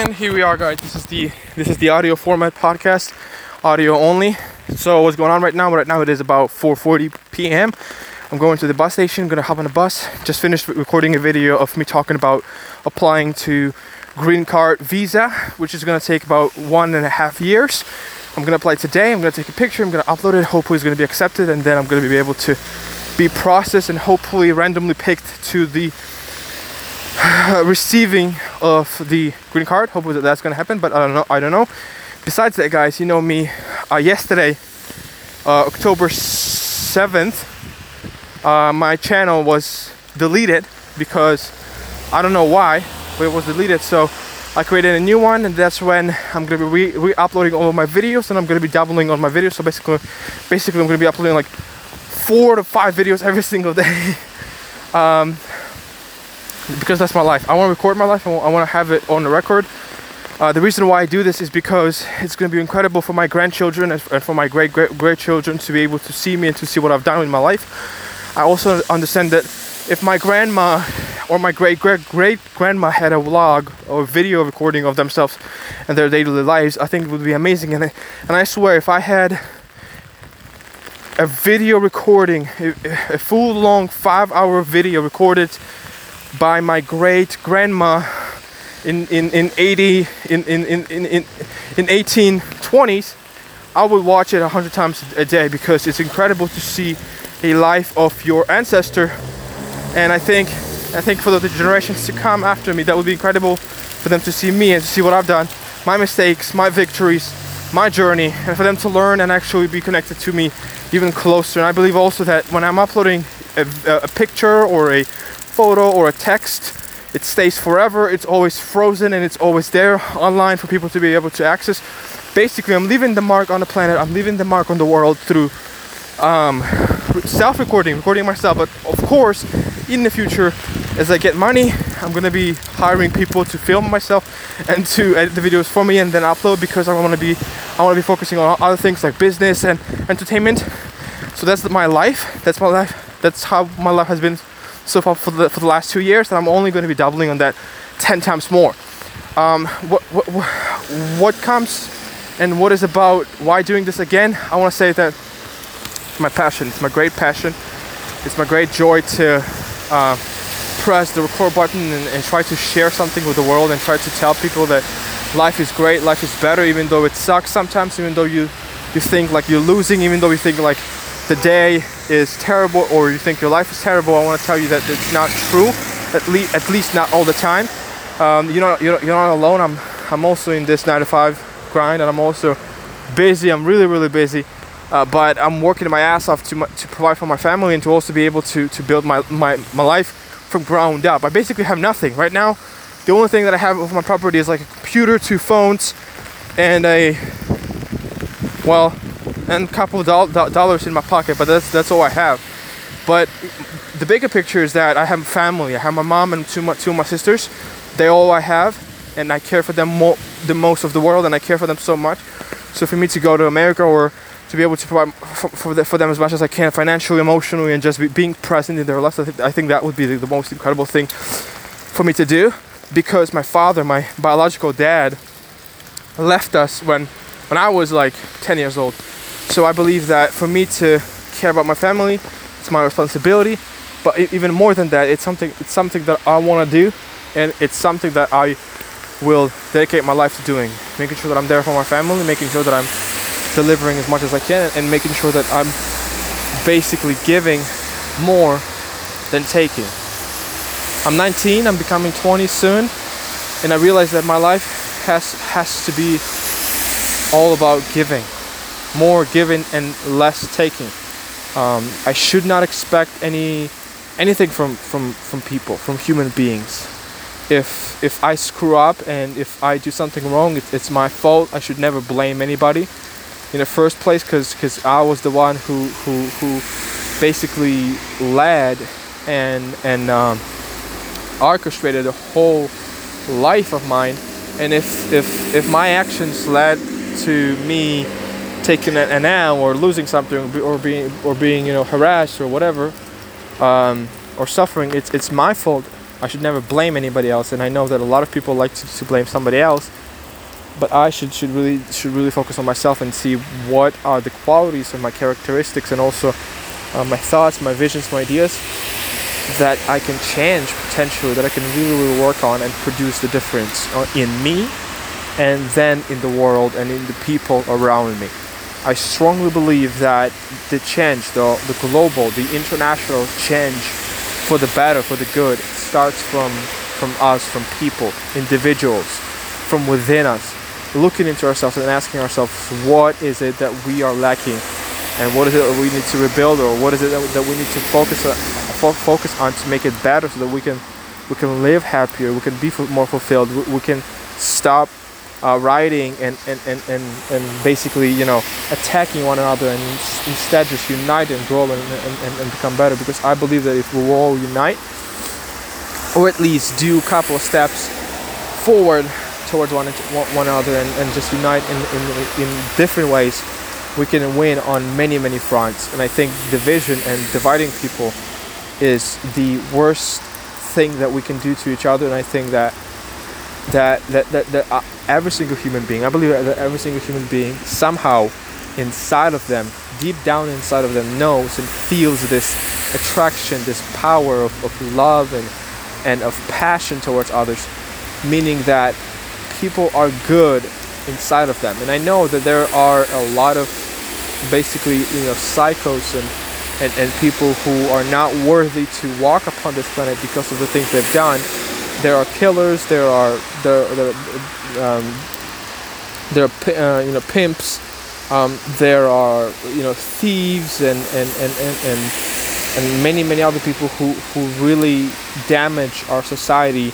And here we are, guys. This is the this is the audio format podcast, audio only. So what's going on right now? Right now it is about 4:40 p.m. I'm going to the bus station. gonna hop on the bus. Just finished recording a video of me talking about applying to green card visa, which is gonna take about one and a half years. I'm gonna apply today. I'm gonna take a picture. I'm gonna upload it. Hopefully, it's gonna be accepted, and then I'm gonna be able to be processed and hopefully randomly picked to the receiving of the green card. Hopefully that that's gonna happen, but I don't know. I don't know. Besides that, guys, you know me. Uh, yesterday, uh, October seventh, uh, my channel was deleted because I don't know why, but it was deleted. So I created a new one, and that's when I'm gonna be re- uploading all of my videos, and I'm gonna be doubling on my videos. So basically, basically, I'm gonna be uploading like four to five videos every single day. um, because that's my life. I want to record my life. I want to have it on the record. Uh, the reason why I do this is because it's going to be incredible for my grandchildren and for my great great great children to be able to see me and to see what I've done in my life. I also understand that if my grandma or my great great great grandma had a vlog or video recording of themselves and their daily lives, I think it would be amazing. And I, and I swear, if I had a video recording, a, a full long five hour video recorded by my great grandma in, in, in 80 in, in, in, in, in 1820s i would watch it 100 times a day because it's incredible to see a life of your ancestor. And i think i think for the generations to come after me that would be incredible for them to see me and to see what i've done my mistakes my victories my journey and for them to learn and actually be connected to me even closer. And i believe also that when i'm uploading a, a picture or a photo or a text it stays forever. It's always frozen and it's always there online for people to be able to access. Basically i'm leaving the mark on the planet. I'm leaving the mark on the world through um, self-recording recording myself. But of course in the future as i get money i'm to be hiring people to film myself and to edit the videos for me and then upload because i want to be i want to be focusing on other things like business and entertainment. So that's my life. That's my life. That's how my life has been so far for the, for the last two years, and I'm only going to be doubling on that 10 times more. Um, what, what, what comes and what is about why doing this again? I want to say that my passion, it's my great passion, it's my great joy to uh, press the record button and, and try to share something with the world and try to tell people that life is great, life is better, even though it sucks sometimes, even though you you think like you're losing, even though you think like the day is terrible or you think your life is terrible, I want to tell you that it's not true. At least, at least not all the time. Um, you know, you're, you're not alone. I'm, I'm also in this nine to five grind, and I'm also busy. I'm really, really busy. Uh, but I'm working my ass off to, to provide for my family and to also be able to, to build my, my, my life from ground up. I basically have nothing right now. The only thing that I have of my property is like a computer, two phones, and a well, and a couple dollars in my pocket, but that's that's all I have. But the bigger picture is that I have family. I have my mom and two, my, two of my sisters. They're all I have, and I care for them more, the most of the world, and I care for them so much. So for me to go to America or to be able to provide for, for, the, for them as much as I can, financially, emotionally, and just be, being present in their lives, I think, I think that would be the, the most incredible thing for me to do. Because my father, my biological dad, left us when when I was like 10 years old. So I believe that for me to care about my family, it's my responsibility. But even more than that, it's something it's something that I want to do, and it's something that I will dedicate my life to doing. Making sure that I'm there for my family, making sure that I'm delivering as much as I can, and making sure that I'm basically giving more than taking. I'm 19. I'm becoming 20 soon, and I realize that my life has has to be all about giving more giving and less taking. Um, I should not expect any anything from, from, from people, from human beings. If if I screw up and if I do something wrong, it's, it's my fault. I should never blame anybody in the first place because because I was the one who who who basically led and and um, orchestrated the whole life of mine. And if if if my actions led to me taking an L or losing something or being or being you know harassed or whatever um, or suffering it's it's my fault I should never blame anybody else. And I know that a lot of people like to, to blame somebody else, but I should should really should really focus on myself and see what are the qualities of my characteristics and also uh, my thoughts, my visions, my ideas that I can change potentially, that I can really, really work on and produce the difference uh, in me and then in the world and in the people around me. I strongly believe that the change, the, the global, the international change for the better, for the good, starts from, from us, from people, individuals, from within us, looking into ourselves and asking ourselves, what is it that we are lacking? And what is it that we need to rebuild, or what is it that, we need to focus on, focus on to make it better, so that we can we can live happier, we can be more fulfilled, we, we can stop uh, rioting and, and, and, and, and basically, you know, attacking one another and instead just unite and grow and, and, and become better. Because I believe that if we all unite, or at least do a couple of steps forward towards one, one another and, and just unite in, in, in different ways, we can win on many, many fronts. And I think division and dividing people is the worst thing that we can do to each other. And I think that that that that, that uh, every single human being, I believe that every single human being somehow inside of them, deep down inside of them, knows and feels this attraction, this power of, of love and and of passion towards others, meaning that people are good inside of them. And I know that there are a lot of basically you know psychos and and, and people who are not worthy to walk upon this planet because of the things they've done there are killers, there are there there, um, there are uh, you know pimps, um, there are you know thieves and and and and, and and many many other people who who really damage our society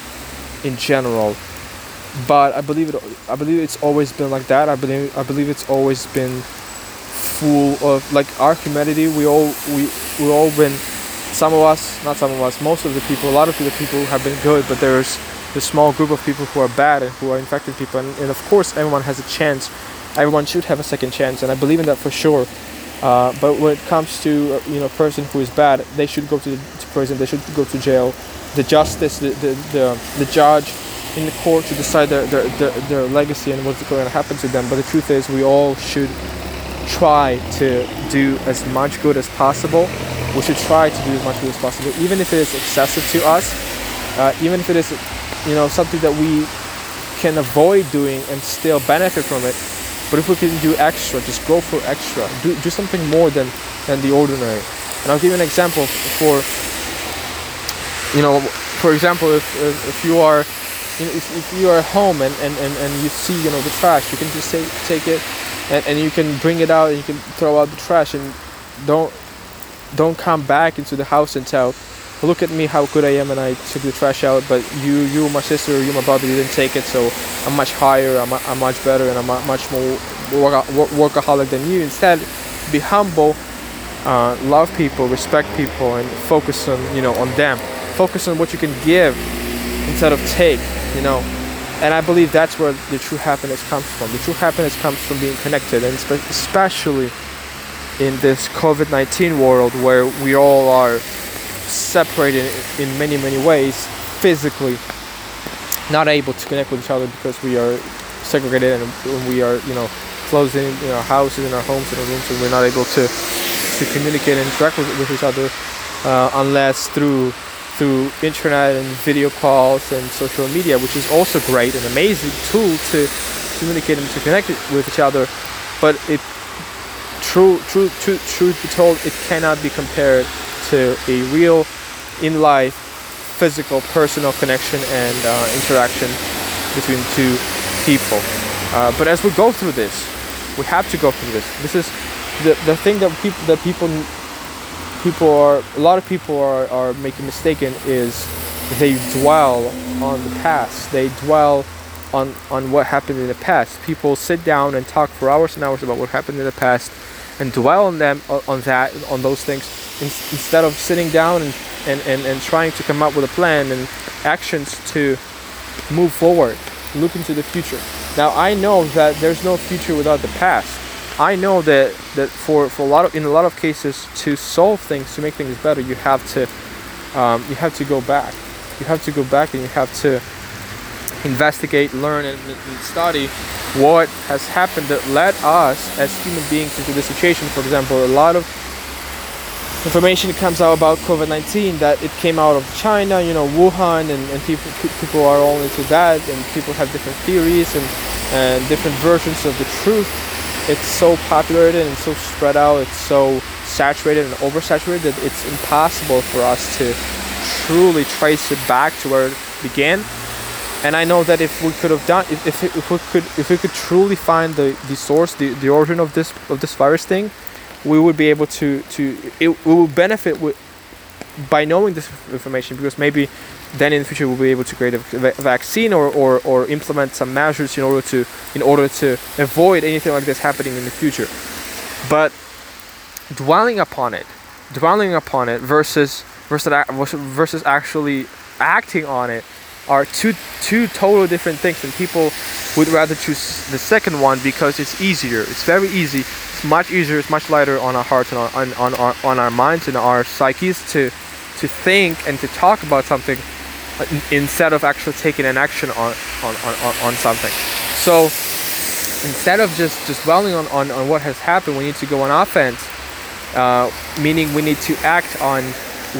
in general. But I believe it. I believe it's always been like that. I believe. I believe it's always been full of like our humanity. We all we we all been some of us, not some of us, most of the people, a lot of the people have been good, but there's a small group of people who are bad and who are infected people. And, and, of course, everyone has a chance. Everyone should have a second chance, and I believe in that for sure. Uh, but when it comes to uh, you know a person who is bad, they should go to, the, to prison. They should go to jail. The justice, the the, the, the judge in the court to decide their, their, their, their legacy and what's going to happen to them. But the truth is, we all should try to do as much good as possible we should try to do as much good as possible, even if it is excessive to us, uh, even if it is, you know, something that we can avoid doing and still benefit from it. But if we can do extra, just go for extra. Do, do something more than, than the ordinary. And I'll give you an example for, you know, for example, if, if, if you are, you know, if, if you are home and, and, and, and you see, you know, the trash, you can just take, take it and, and you can bring it out and you can throw out the trash and don't don't come back into the house and tell look at me how good I am and I took the trash out. But you you my sister you my brother didn't take it so I'm much higher I'm, I'm much better and I'm much more workaholic than you. Instead be humble uh, love people respect people and focus on you know on them. Focus on what you can give instead of take you know? And I believe that's where the true happiness comes from. The true happiness comes from being connected and especially in this COVID 19 world where we all are separated in many, many ways physically, not able to connect with each other because we are segregated and we are, you know, closed in, in our houses, in our homes, in our rooms, and we're not able to, to communicate and interact with, with each other uh, unless through through internet and video calls and social media, which is also great and amazing tool to communicate and to connect with each other. But it true, true, true, truth be told, it cannot be compared to a real, in life, physical, personal connection and uh, interaction between two people. Uh, but as we go through this, we have to go through this. This is the, the thing that people that people people are a lot of people are, are making mistaken is they dwell on the past. They dwell on on what happened in the past. People sit down and talk for hours and hours about what happened in the past and dwell on them on that on those things instead of sitting down and, and, and, and trying to come up with a plan and actions to move forward look into the future. Now i know that there's no future without the past. I know that that for, for a lot of in a lot of cases to solve things to make things better you have to um, you have to go back. You have to go back and you have to investigate, learn, and, and study what has happened that led us as human beings into this situation. For example, a lot of information comes out about COVID-19 that it came out of China, you know, Wuhan, and, and people people are all into that, and people have different theories and and different versions of the truth. It's so populated and so spread out. It's so saturated and oversaturated that it's impossible for us to truly trace it back to where it began. And I know that if we could have done, if, if, if we could, if we could truly find the, the source, the, the origin of this of this virus thing, we would be able to to it, we will benefit with by knowing this information because maybe then in the future we'll be able to create a vaccine or, or, or implement some measures in order to in order to avoid anything like this happening in the future. But dwelling upon it dwelling upon it versus versus versus actually acting on it are two two totally different things and people would rather choose the second one because it's easier. It's very easy. It's much easier it's much lighter on our hearts and on, on, on, on our minds and our psyches to to think and to talk about something uh, instead of actually taking an action on on, on, on something. So instead of just just dwelling on, on, on what has happened we need to go on offense uh, meaning we need to act on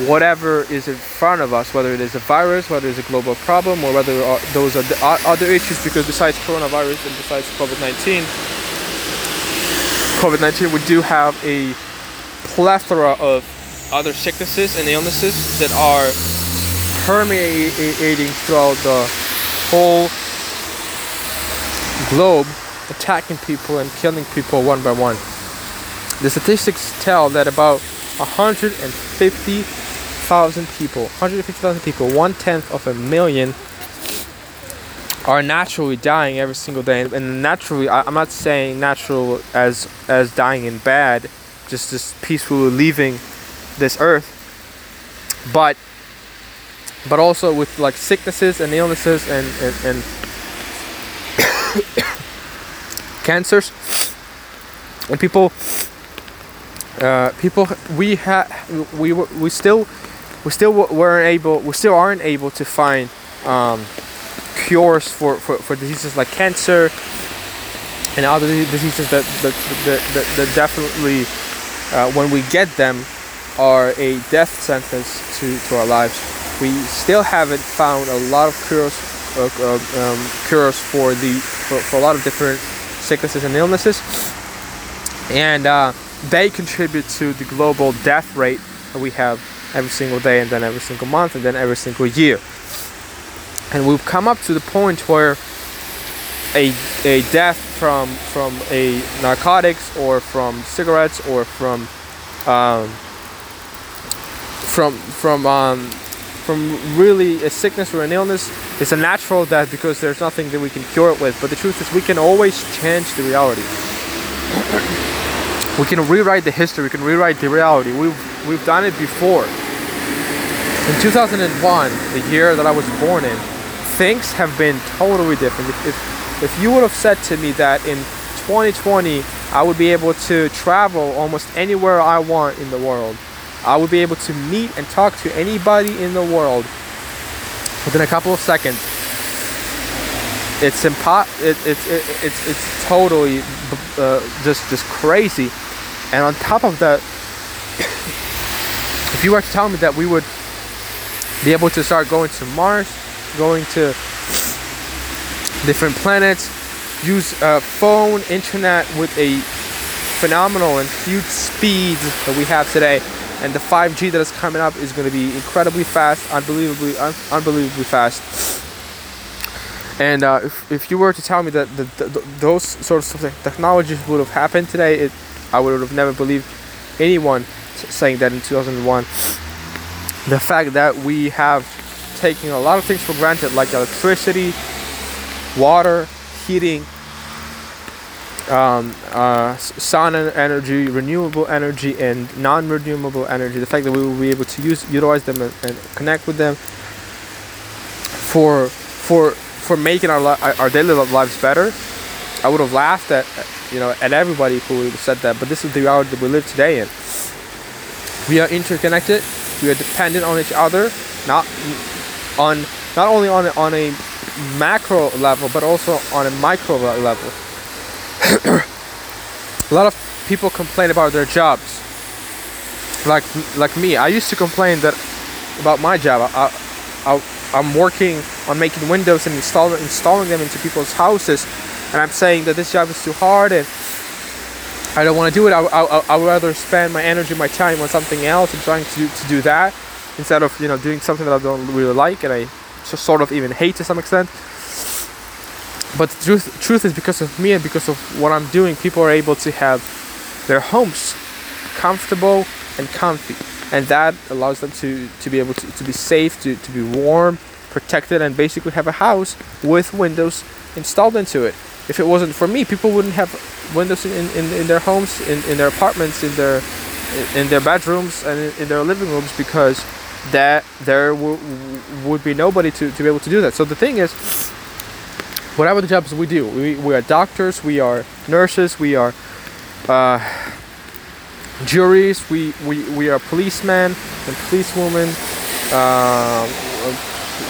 whatever is in front of us, whether it is a virus, whether it's a global problem, or whether those are the other issues, because besides coronavirus and besides COVID-19, COVID-19, we do have a plethora of other sicknesses and illnesses that are permeating throughout the whole globe, attacking people and killing people one by one. The statistics tell that about 150,000 people, 150,000 people, one tenth of a million, are naturally dying every single day. And naturally, I'm not saying natural as as dying in bad, just just peacefully leaving this earth, but but also with like sicknesses and illnesses and and, and cancers and people uh, people we had we were we still we still weren't able we still aren't able to find um, cures for, for, for diseases like cancer and other diseases that that, that, that, that definitely uh, when we get them are a death sentence to, to our lives. We still haven't found a lot of cures uh, uh um, cures for the for, for, a lot of different sicknesses and illnesses. And uh, they contribute to the global death rate that we have every single day and then every single month and then every single year. And we've come up to the point where a, a death from from a narcotics or from cigarettes or from um, from from um, from really a sickness or an illness is a natural death because there's nothing that we can cure it with. But the truth is we can always change the reality we can rewrite the history we can rewrite the reality. We've we've done it before. In 2001 the year that i was born in things have been totally different. If if you would have said to me that in 2020 i would be able to travel almost anywhere i want in the world i would be able to meet and talk to anybody in the world within a couple of seconds it's impo- it, it, it, it's it's totally uh, just just crazy and on top of that, if you were to tell me that we would be able to start going to Mars, going to different planets, use a phone, internet with a phenomenal and huge speeds that we have today, and the 5G that is coming up is going to be incredibly fast, unbelievably, un- unbelievably fast. And uh, if, if you were to tell me that the, the, those sorts of technologies would have happened today, it I would have never believed anyone saying that in 2001. The fact that we have taken a lot of things for granted, like electricity, water, heating, um, uh, sun energy, renewable energy, and non-renewable energy. The fact that we will be able to use, utilize them, and, and connect with them for for for making our our daily lives better. I would have laughed at you know, at everybody who said that, but this is the reality that we live today in. We are interconnected. We are dependent on each other. Not on not only on a, on a macro level but also on a micro level. a lot of people complain about their jobs. Like like me, I used to complain that about my job. I, I, I'm working on making windows and installing installing them into people's houses, and I'm saying that this job is too hard and I don't want to do it. I, I, I would rather spend my energy, my time on something else and trying to, to do that instead of you know doing something that I don't really like and I just sort of even hate to some extent. But the truth, truth is because of me and because of what I'm doing, people are able to have their homes comfortable and comfy. And that allows them to, to be able to, to be safe, to, to be warm, protected, and basically have a house with windows installed into it. If it wasn't for me, people wouldn't have windows in, in, in their homes, in, in their apartments, in their in their bedrooms and in, their living rooms because that there w- would be nobody to, to be able to do that. So the thing is, whatever the jobs we do, we, we are doctors, we are nurses, we are uh, juries, we, we, we are policemen and policewomen, uh,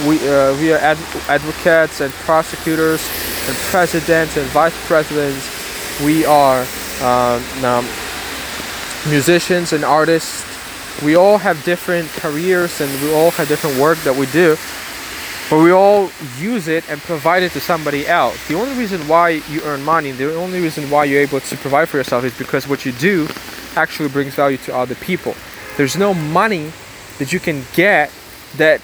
we, uh, we are ad- advocates and prosecutors and presidents and vice presidents, we are um, um, musicians and artists. We all have different careers and we all have different work that we do but we all use it and provide it to somebody else. The only reason why you earn money, the only reason why you're able to provide for yourself is because what you do actually brings value to other people. There's no money that you can get that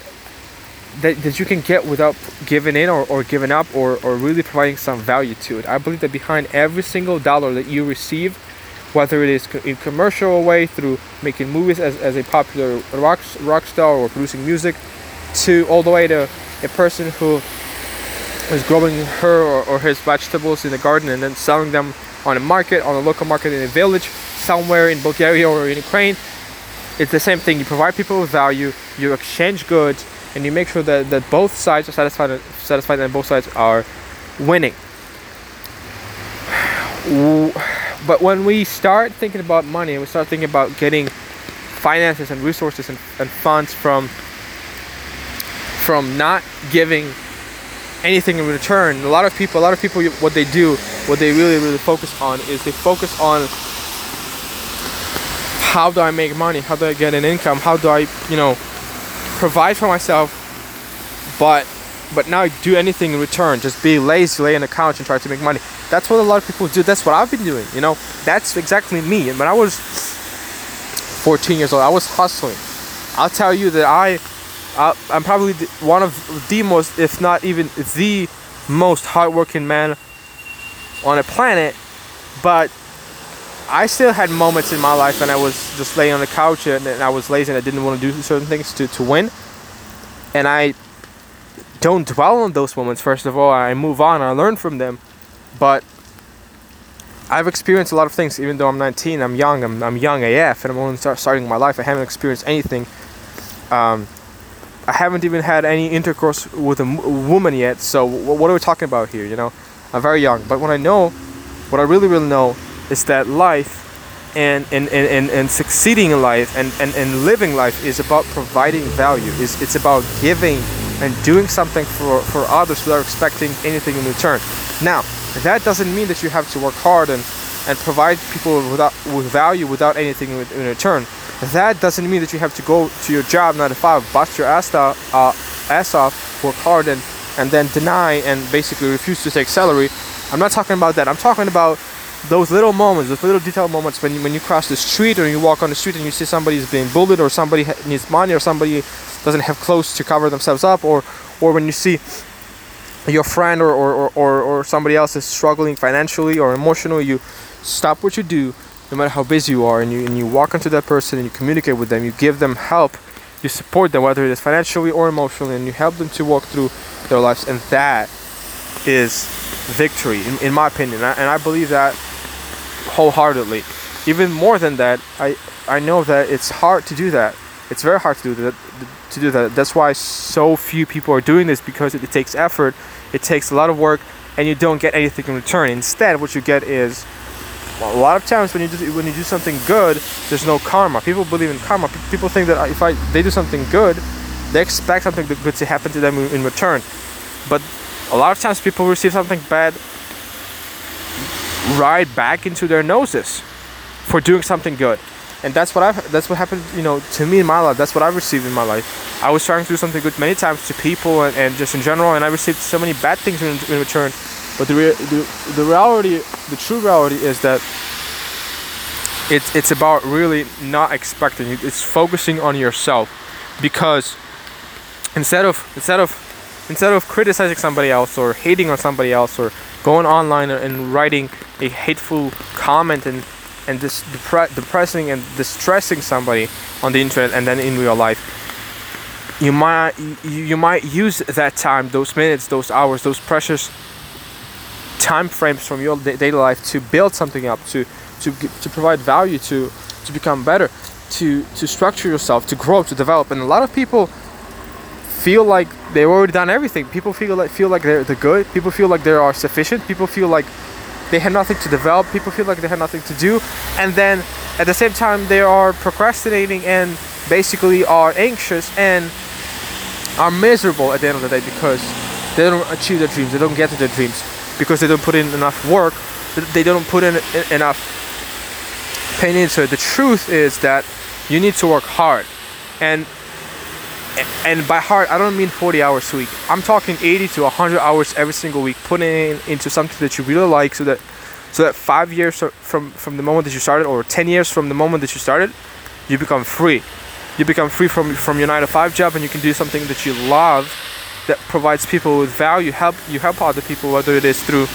that, that you can get without giving in or, or giving up or, or really providing some value to it. I believe that behind every single dollar that you receive, whether it is in commercial way through making movies as, as a popular rock, rock star or producing music, to all the way to a person who is growing her or, or his vegetables in the garden and then selling them on a market, on a local market in a village, somewhere in Bulgaria or in Ukraine. It's the same thing. You provide people with value, you exchange goods, and you make sure that, that both sides are satisfied, satisfied and both sides are winning. But when we start thinking about money and we start thinking about getting finances and resources and, and funds from from not giving anything in return. A lot of people, a lot of people, what they do, what they really, really focus on is they focus on how do I make money? How do I get an income? How do I, you know, provide for myself, but but now do anything in return. Just be lazy, lay on the couch and try to make money. That's what a lot of people do. That's what I've been doing. You know, that's exactly me. And when I was 14 years old, I was hustling. I'll tell you that I uh, I'm probably the, one of the most, if not even the most hardworking man on a planet. But I still had moments in my life when I was just laying on the couch and, and I was lazy and I didn't want to do certain things to, to win. And I don't dwell on those moments, first of all. I move on, I learn from them. But I've experienced a lot of things, even though I'm 19, I'm young, I'm, I'm young AF, and I'm only start, starting my life. I haven't experienced anything. Um, I haven't even had any intercourse with a, m- woman yet. So w- what are we talking about here? You know, I'm very young. But what I know, what I really, really know, is that life and and, and, and, succeeding in life and, and, and living life is about providing value. It's, it's about giving and doing something for, for others without expecting anything in return. Now, that doesn't mean that you have to work hard and, and provide people without, with value without anything in, in return that doesn't mean that you have to go to your job 9 to 5 bust your ass, uh, ass off work hard and, and then deny and basically refuse to take salary i'm not talking about that i'm talking about those little moments those little detailed moments when you, when you cross the street or you walk on the street and you see somebody is being bullied or somebody needs money or somebody doesn't have clothes to cover themselves up or or when you see your friend or, or, or, or somebody else is struggling financially or emotionally you stop what you do no matter how busy you are, and you, and you walk into that person and you communicate with them, you give them help, you support them, whether it is financially or emotionally, and you help them to walk through their lives, and that is victory, in, in my opinion. And I, and I believe that wholeheartedly. Even more than that, I, I know that it's hard to do that. It's very hard to do that. To do that. That's why so few people are doing this because it, it takes effort, it takes a lot of work, and you don't get anything in return. Instead, what you get is a lot of times when you do when you do something good, there's no karma. People believe in karma. People think that uh, if I they do something good, they expect something good to happen to them in return. But a lot of times people receive something bad right back into their noses for doing something good. And that's what I've that's what happened, you know, to me in my life. That's what I've received in my life. I was trying to do something good many times to people and, and just in general, and I received so many bad things in, in return. But the, the the reality, the true reality is that it's it's about really not expecting. It's focusing on yourself because instead of instead of instead of criticizing somebody else or hating on somebody else or going online and writing a hateful comment and and this depre- depressing and distressing somebody on the internet and then in real life you might you, you might use that time those minutes those hours those precious time frames from your daily life to build something up to to to provide value to to become better to to structure yourself to grow to develop. And a lot of people feel like they've already done everything. People feel like feel like they're, they're good. People feel like they are sufficient. People feel like they have nothing to develop. People feel like they have nothing to do. And then at the same time they are procrastinating and basically are anxious and are miserable at the end of the day because they don't achieve their dreams. They don't get to their dreams because they don't put in enough work. They don't put in enough pain into it. The truth is that you need to work hard. And and by hard i don't mean 40 hours a week. I'm talking 80 to 100 hours every single week putting into something that you really like so that so that five years from from the moment that you started or 10 years from the moment that you started you become free. You become free from from your nine to five job and you can do something that you love that provides people with value help you help other people whether it is through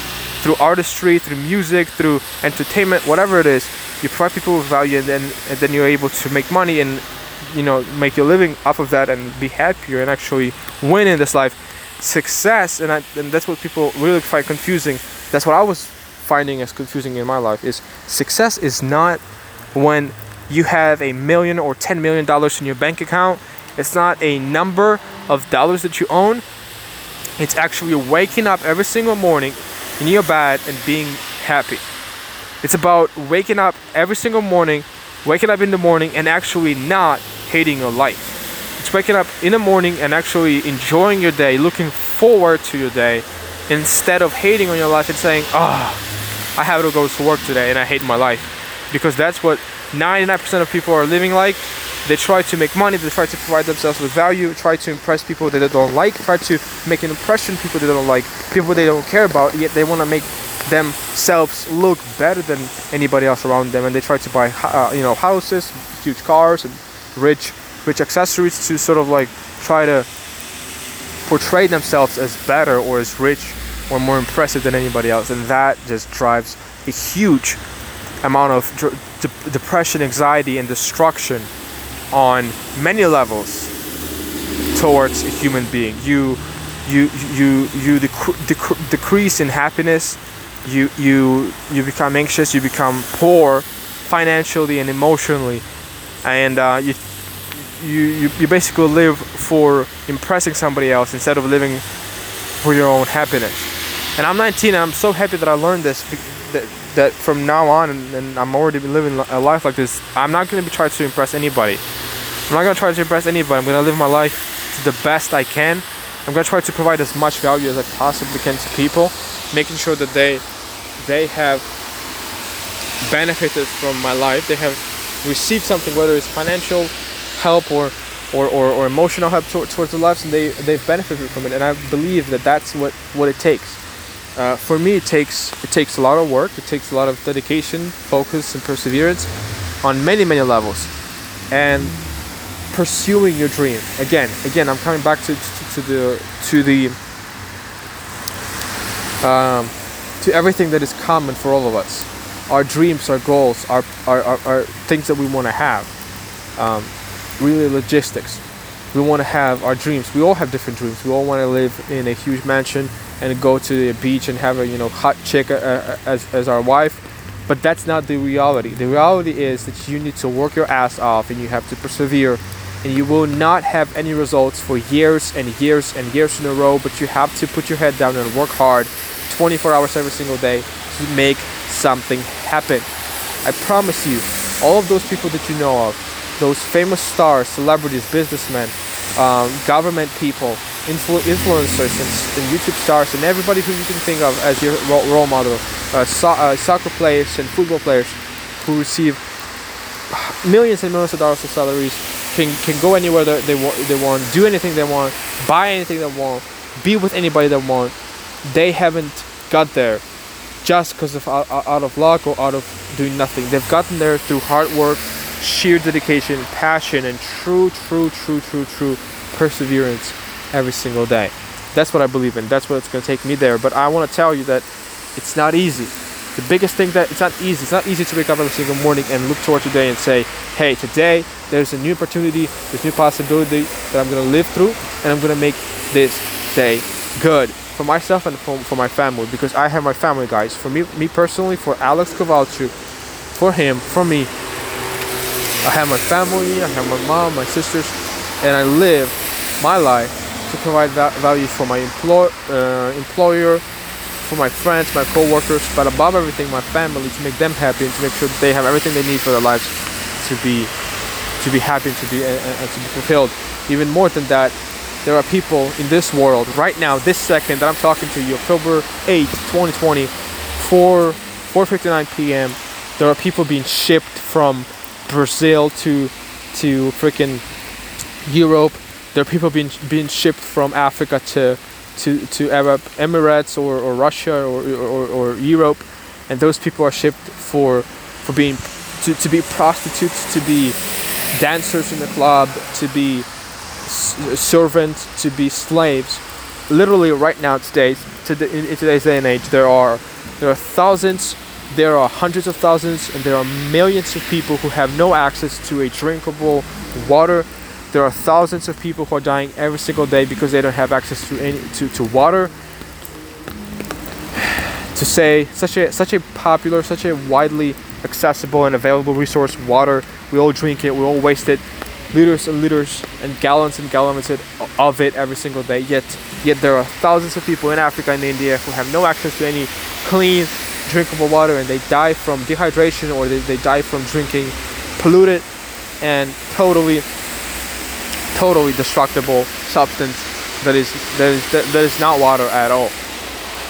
through artistry through music through entertainment whatever it is. You provide people with value and then and then you're able to make money and you know make your living off of that and be happier and actually win in this life. Success and, I, and that's what people really find confusing. That's what i was finding as confusing in my life is success is not when you have a million or 10 million dollars in your bank account. It's not a number of dollars that you own. It's actually waking up every single morning in your bed and being happy. It's about waking up every single morning waking up in the morning and actually not hating your life. It's waking up in the morning and actually enjoying your day, looking forward to your day, instead of hating on your life and saying, oh, I have to go to work today and I hate my life. Because that's what 99% of people are living like. They try to make money, they try to provide themselves with value, try to impress people that they don't like, try to make an impression people they don't like, people they don't care about, yet they want to make themselves look better than anybody else around them and they try to buy uh, you know houses huge cars and rich rich accessories to sort of like try to portray themselves as better or as rich or more impressive than anybody else. And that just drives a huge amount of de- depression anxiety and destruction on many levels towards a human being. You you you you dec- dec- decrease in happiness. You you you become anxious. You become poor financially and emotionally and uh, you, you you basically live for impressing somebody else instead of living for your own happiness. And i'm 19 and i'm so happy that i learned this that, that from now on and, and i'm already living a life like this i'm not going to be trying to impress anybody. I'm not going to try to impress anybody. I'm going to live my life to the best i can. I'm going to try to provide as much value as i possibly can to people making sure that they they have benefited from my life. They have received something, whether it's financial help or or, or, or emotional help towards their lives, and they they've benefited from it. And I believe that that's what what it takes. Uh, for me, it takes it takes a lot of work. It takes a lot of dedication, focus, and perseverance on many many levels, and pursuing your dream. Again, again, I'm coming back to to, to the to the um, to everything that is common for all of us. Our dreams, our goals, our, our, our, our things that we want to have. Um, really, logistics. We want to have our dreams. We all have different dreams. We all want to live in a huge mansion and go to the beach and have a you know hot chick uh, uh, as, as our wife. But that's not the reality. The reality is that you need to work your ass off and you have to persevere and you will not have any results for years and years and years in a row but you have to put your head down and work hard 24 hours every single day to make something happen. I promise you, all of those people that you know of, those famous stars, celebrities, businessmen, um, government people, influ- influencers, and, and, YouTube stars, and everybody who you can think of as your role, model, uh, so, uh, soccer players and football players who receive millions and millions of dollars of salaries can, can go anywhere they, they, want, they want, do anything they want, buy anything they want, be with anybody they want. They haven't got there just because of out, out of luck or out of doing nothing. They've gotten there through hard work, sheer dedication, passion, and true, true, true, true, true perseverance every single day. That's what I believe in. That's what's going to take me there. But I want to tell you that it's not easy. The biggest thing that it's not easy. It's not easy to wake up every single morning and look towards today and say, "Hey, today there's a new opportunity, there's new possibility that I'm going to live through, and I'm going to make this day good for myself and for, for my family because I have my family, guys. For me, me personally, for Alex Kovalchuk, for him, for me, I have my family, I have my mom, my sisters, and I live my life to provide that value for my employ, uh, employer, for my friends, my co-workers, but above everything, my family to make them happy and to make sure they have everything they need for their lives to be to be happy to be and, and to be fulfilled. Even more than that, there are people in this world right now, this second that I'm talking to you, October 8, 2020, 4 4:59 p.m. There are people being shipped from Brazil to to freaking Europe. There are people being being shipped from Africa to to to Arab Emirates or, or Russia or, or, or Europe, and those people are shipped for for being to, to be prostitutes, to be dancers in the club, to be servants, to be slaves. Literally, right now, today, to in, in today's day and age, there are there are thousands there are hundreds of thousands and there are millions of people who have no access to a drinkable water. There are thousands of people who are dying every single day because they don't have access to any to, to water. To say such a such a popular, such a widely accessible and available resource, water, we all drink it, we all waste it, liters and liters and gallons and gallons of it every single day. Yet yet there are thousands of people in Africa and India who have no access to any clean drinkable water and they die from dehydration or they, they die from drinking polluted and totally totally destructible substance that is that is that, that is not water at all.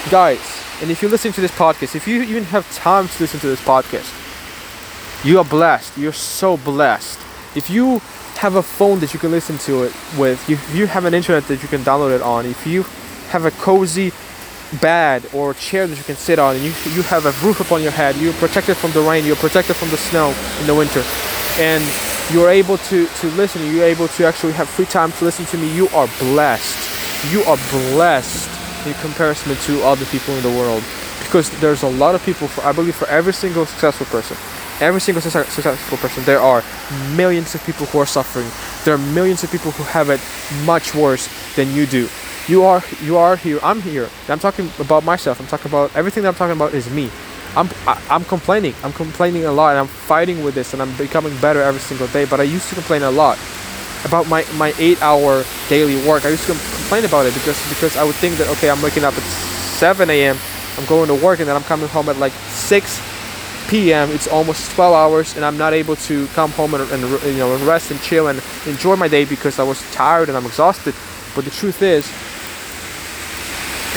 Guys and if you're listening to this podcast if you even have time to listen to this podcast you are blessed. You're so blessed. If you have a phone that you can listen to it with if you have an internet that you can download it on if you have a cozy bed or chair that you can sit on and you, you have a roof upon your head you're protected from the rain you're protected from the snow in the winter and you're able to, to listen you're able to actually have free time to listen to me you are blessed. You are blessed in comparison to other people in the world because there's a lot of people for i believe for every single successful person every single successful person there are millions of people who are suffering there are millions of people who have it much worse than you do you are you are here. I'm here. I'm talking about myself. I'm talking about everything that I'm talking about is me. I'm I, am i am complaining. I'm complaining a lot, and I'm fighting with this, and I'm becoming better every single day. But I used to complain a lot about my my eight-hour daily work. I used to complain about it because because I would think that okay, I'm waking up at 7 a.m. I'm going to work, and then I'm coming home at like 6 p.m. It's almost 12 hours, and I'm not able to come home and, and you know rest and chill and enjoy my day because I was tired and I'm exhausted. But the truth is,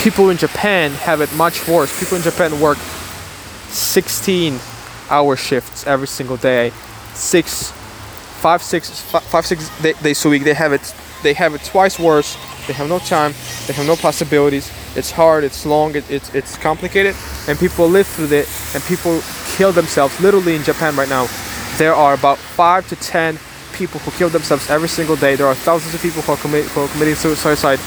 people in Japan have it much worse. People in Japan work 16 hour shifts every single day, six, five, six, five, six days a week. They have it. They have it twice worse. They have no time. They have no possibilities. It's hard. It's long. It, it's it's complicated, and people live through it. And people kill themselves. Literally in Japan right now, there are about five to ten people who kill themselves every single day. There are thousands of people who are, commit, who are committing suicide,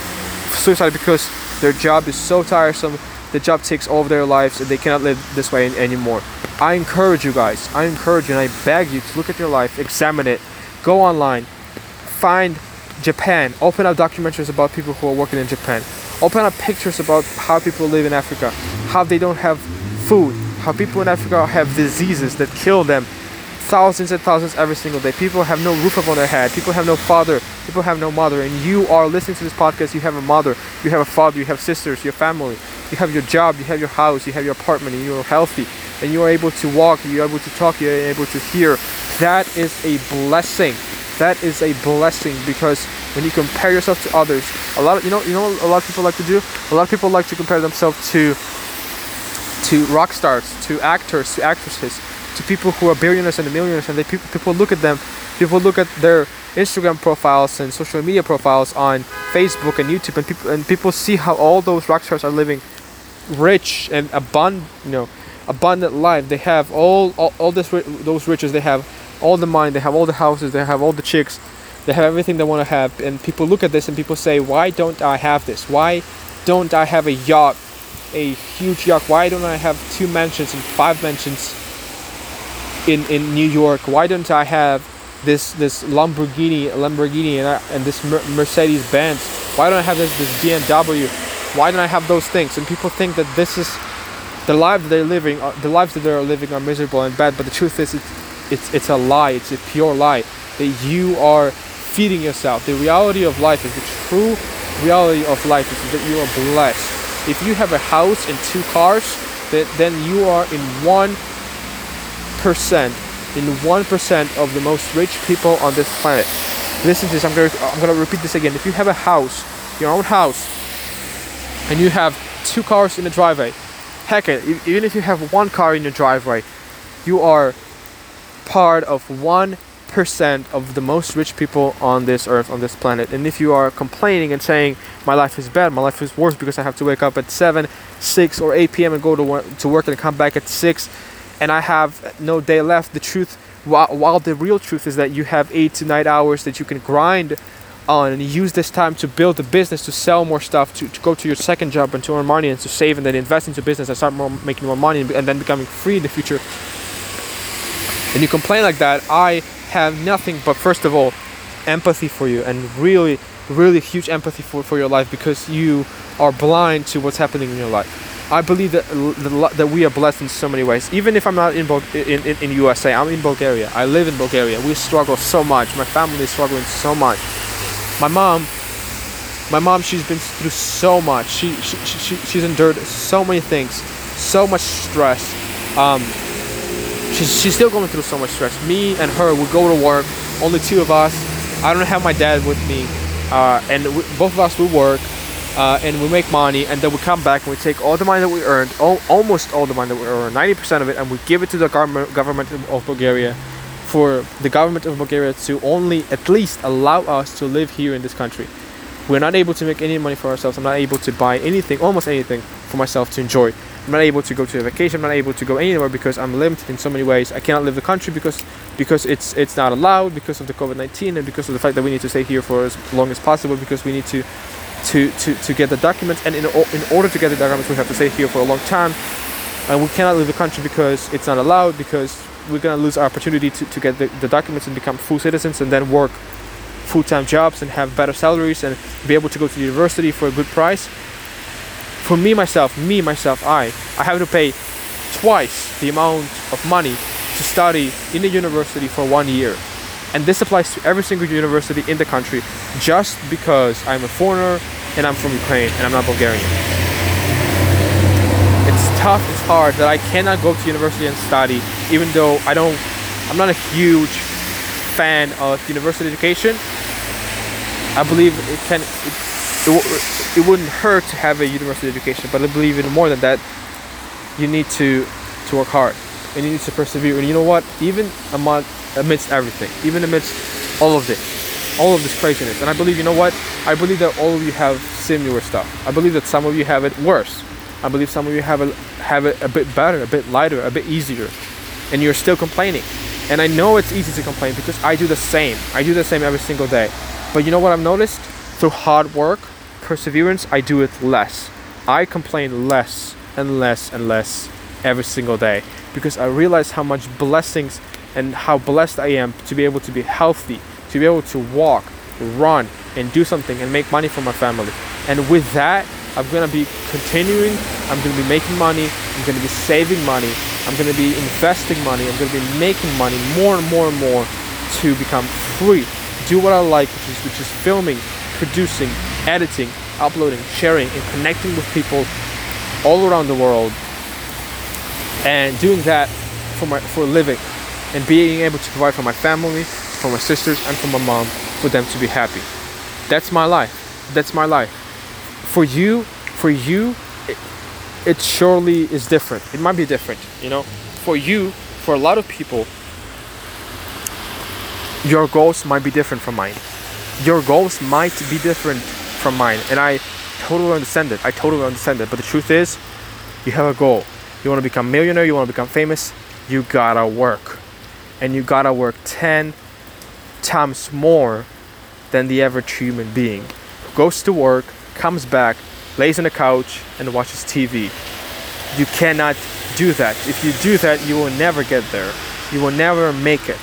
suicide because their job is so tiresome. The job takes over their lives and they cannot live this way anymore. I encourage you guys, I encourage you and I beg you to look at your life, examine it, go online, find Japan, open up documentaries about people who are working in Japan, open up pictures about how people live in Africa, how they don't have food, how people in Africa have diseases that kill them thousands and thousands every single day. People have no roof above their head. People have no father. People have no mother. And you are listening to this podcast. You have a mother. You have a father. You have sisters. Your family. You have your job. You have your house. You have your apartment. And you are healthy. And you are able to walk. You are able to talk. You are able to hear. That is a blessing. That is a blessing because when you compare yourself to others, a lot of you know you know a lot of people like to do. A lot of people like to compare themselves to to rock stars, to actors, to actresses, to people who are billionaires and millionaires, and they people, people look at them. People look at their Instagram profiles and social media profiles on Facebook and YouTube, and people and people see how all those rock stars are living rich and abundant, you know, abundant life. They have all all, all this those riches. They have all the money. They have all the houses. They have all the chicks. They have everything they want to have. And people look at this and people say, "Why don't I have this? Why don't I have a yacht, a huge yacht? Why don't I have two mansions and five mansions in in New York? Why don't I have this this Lamborghini, Lamborghini, and, I, and this Mercedes Benz? Why don't I have this this BMW? Why don't I have those things?" And people think that this is the lives they're living. The lives that they're living are miserable and bad. But the truth is, it's it's it's a lie. It's a pure lie that you are feeding yourself. The reality of life is the true reality of life is that you are blessed. If you have a house and two cars, that then you are in one percent, in one percent of the most rich people on this planet. Listen to this. I'm gonna I'm gonna repeat this again. If you have a house, your own house, and you have two cars in the driveway, heck it, even if you have one car in your driveway, you are part of 1% of the most rich people on this earth, on this planet. And if you are complaining and saying, my life is bad, my life is worse because I have to wake up at 7, 6, or 8 p.m. and go to work, to work and come back at 6, and I have no day left, the truth, while, while the real truth is that you have 8 to 9 hours that you can grind on and use this time to build a business, to sell more stuff, to, to go to your second job and to earn money and to save and then invest into business and start more, making more money and, and then becoming free in the future and you complain like that, I have nothing but first of all empathy for you and really really huge empathy for, for your life because you are blind to what's happening in your life. I believe that that we are blessed in so many ways. Even if I'm not in, in, in, in USA, I'm in Bulgaria. I live in Bulgaria. We struggle so much. My family is struggling so much. My mom, my mom, she's been through so much. She, she, she she's endured so many things, so much stress. Um, she's, she's still going through so much stress. Me and her would go to work, only two of us. I don't have my dad with me, uh, and we, both of us would work, uh, and we make money, and then we come back and we take all the money that we earned, all, almost all the money that we earned, 90% of it, and we give it to the government, government of Bulgaria for the government of Bulgaria to only at least allow us to live here in this country. We're not able to make any money for ourselves. I'm not able to buy anything, almost anything, for myself to enjoy. I'm not able to go to a vacation. I'm not able to go anywhere because I'm limited in so many ways. I cannot leave the country because because it's it's not allowed because of the COVID-19 and because of the fact that we need to stay here for as long as possible because we need to to to, to get the documents and in in order to get the documents we have to stay here for a long time and we cannot leave the country because it's not allowed because we're gonna lose our opportunity to, to get the, the documents and become full citizens and then work full-time jobs and have better salaries and be able to go to university for a good price for me myself, me myself, I, I have to pay twice the amount of money to study in a university for one year. And this applies to every single university in the country just because I'm a foreigner and I'm from Ukraine and I'm not Bulgarian. It's tough, it's hard that I cannot go to university and study even though I don't I'm not a huge fan of university education. I believe it can it, it, it wouldn't hurt to have a university education, but I believe even more than that, you need to to work hard and you need to persevere. And you know what? Even among, amidst everything, even amidst all of this, all of this craziness, and I believe you know what? I believe that all of you have similar stuff. I believe that some of you have it worse. I believe some of you have it have it a bit better, a bit lighter, a bit easier, and you're still complaining. And I know it's easy to complain because I do the same. I do the same every single day. But you know what I've noticed? Through hard work, perseverance, I do it less. I complain less and less and less every single day because I realize how much blessings and how blessed I am to be able to be healthy, to be able to walk, run, and do something and make money for my family. And with that, I'm gonna be continuing, I'm gonna be making money, I'm gonna be saving money, I'm gonna be investing money, I'm gonna be making money more and more and more to become free, do what I like, which is, which is filming, producing, editing, uploading, sharing, and connecting with people all around the world, and doing that for my for a living, and being able to provide for my family, for my sisters, and for my mom, for them to be happy. That's my life. That's my life. For you, for you, it, it surely is different. It might be different, you know. For you, for a lot of people, your goals might be different from mine. Your goals might be different from mine, and I totally understand it. I totally understand it. But the truth is, you have a goal. You want to become millionaire. You want to become famous. You gotta work, and you gotta work ten times more than the average human being. Who goes to work, comes back, lays on the couch, and watches TV. You cannot do that. If you do that, you will never get there. You will never make it.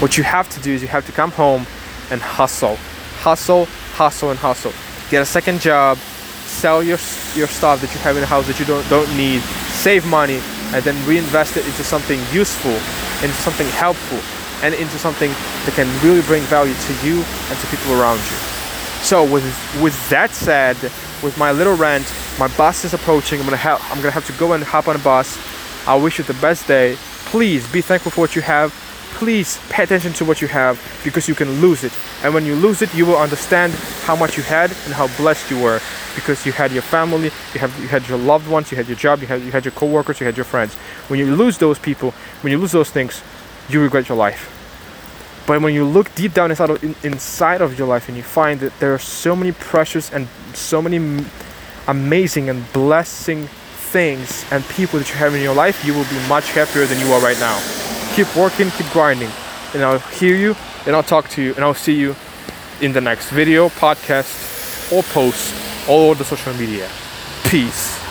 What you have to do is you have to come home and hustle. Hustle, hustle, and hustle. Get a second job, sell your your stuff that you have in the house that you don't don't need, save money, and then reinvest it into something useful, into something helpful, and into something that can really bring value to you and to people around you. So with with that said, with my little rant, my bus is approaching. I'm gonna have I'm gonna have to go and hop on a bus. I wish you the best day. Please be thankful for what you have. Please pay attention to what you have because you can lose it. And when you lose it, you will understand how much you had and how blessed you were because you had your family, you have you had your loved ones, you had your job, you had you had your coworkers, you had your friends. When you lose those people, when you lose those things, you regret your life. But when you look deep down inside of, in, inside of your life and you find that there are so many precious and so many m- amazing and blessing things and people that you have in your life, you will be much happier than you are right now. Keep working, keep grinding, and I'll hear you, and I'll talk to you, and I'll see you in the next video, podcast, or post all over the social media. Peace.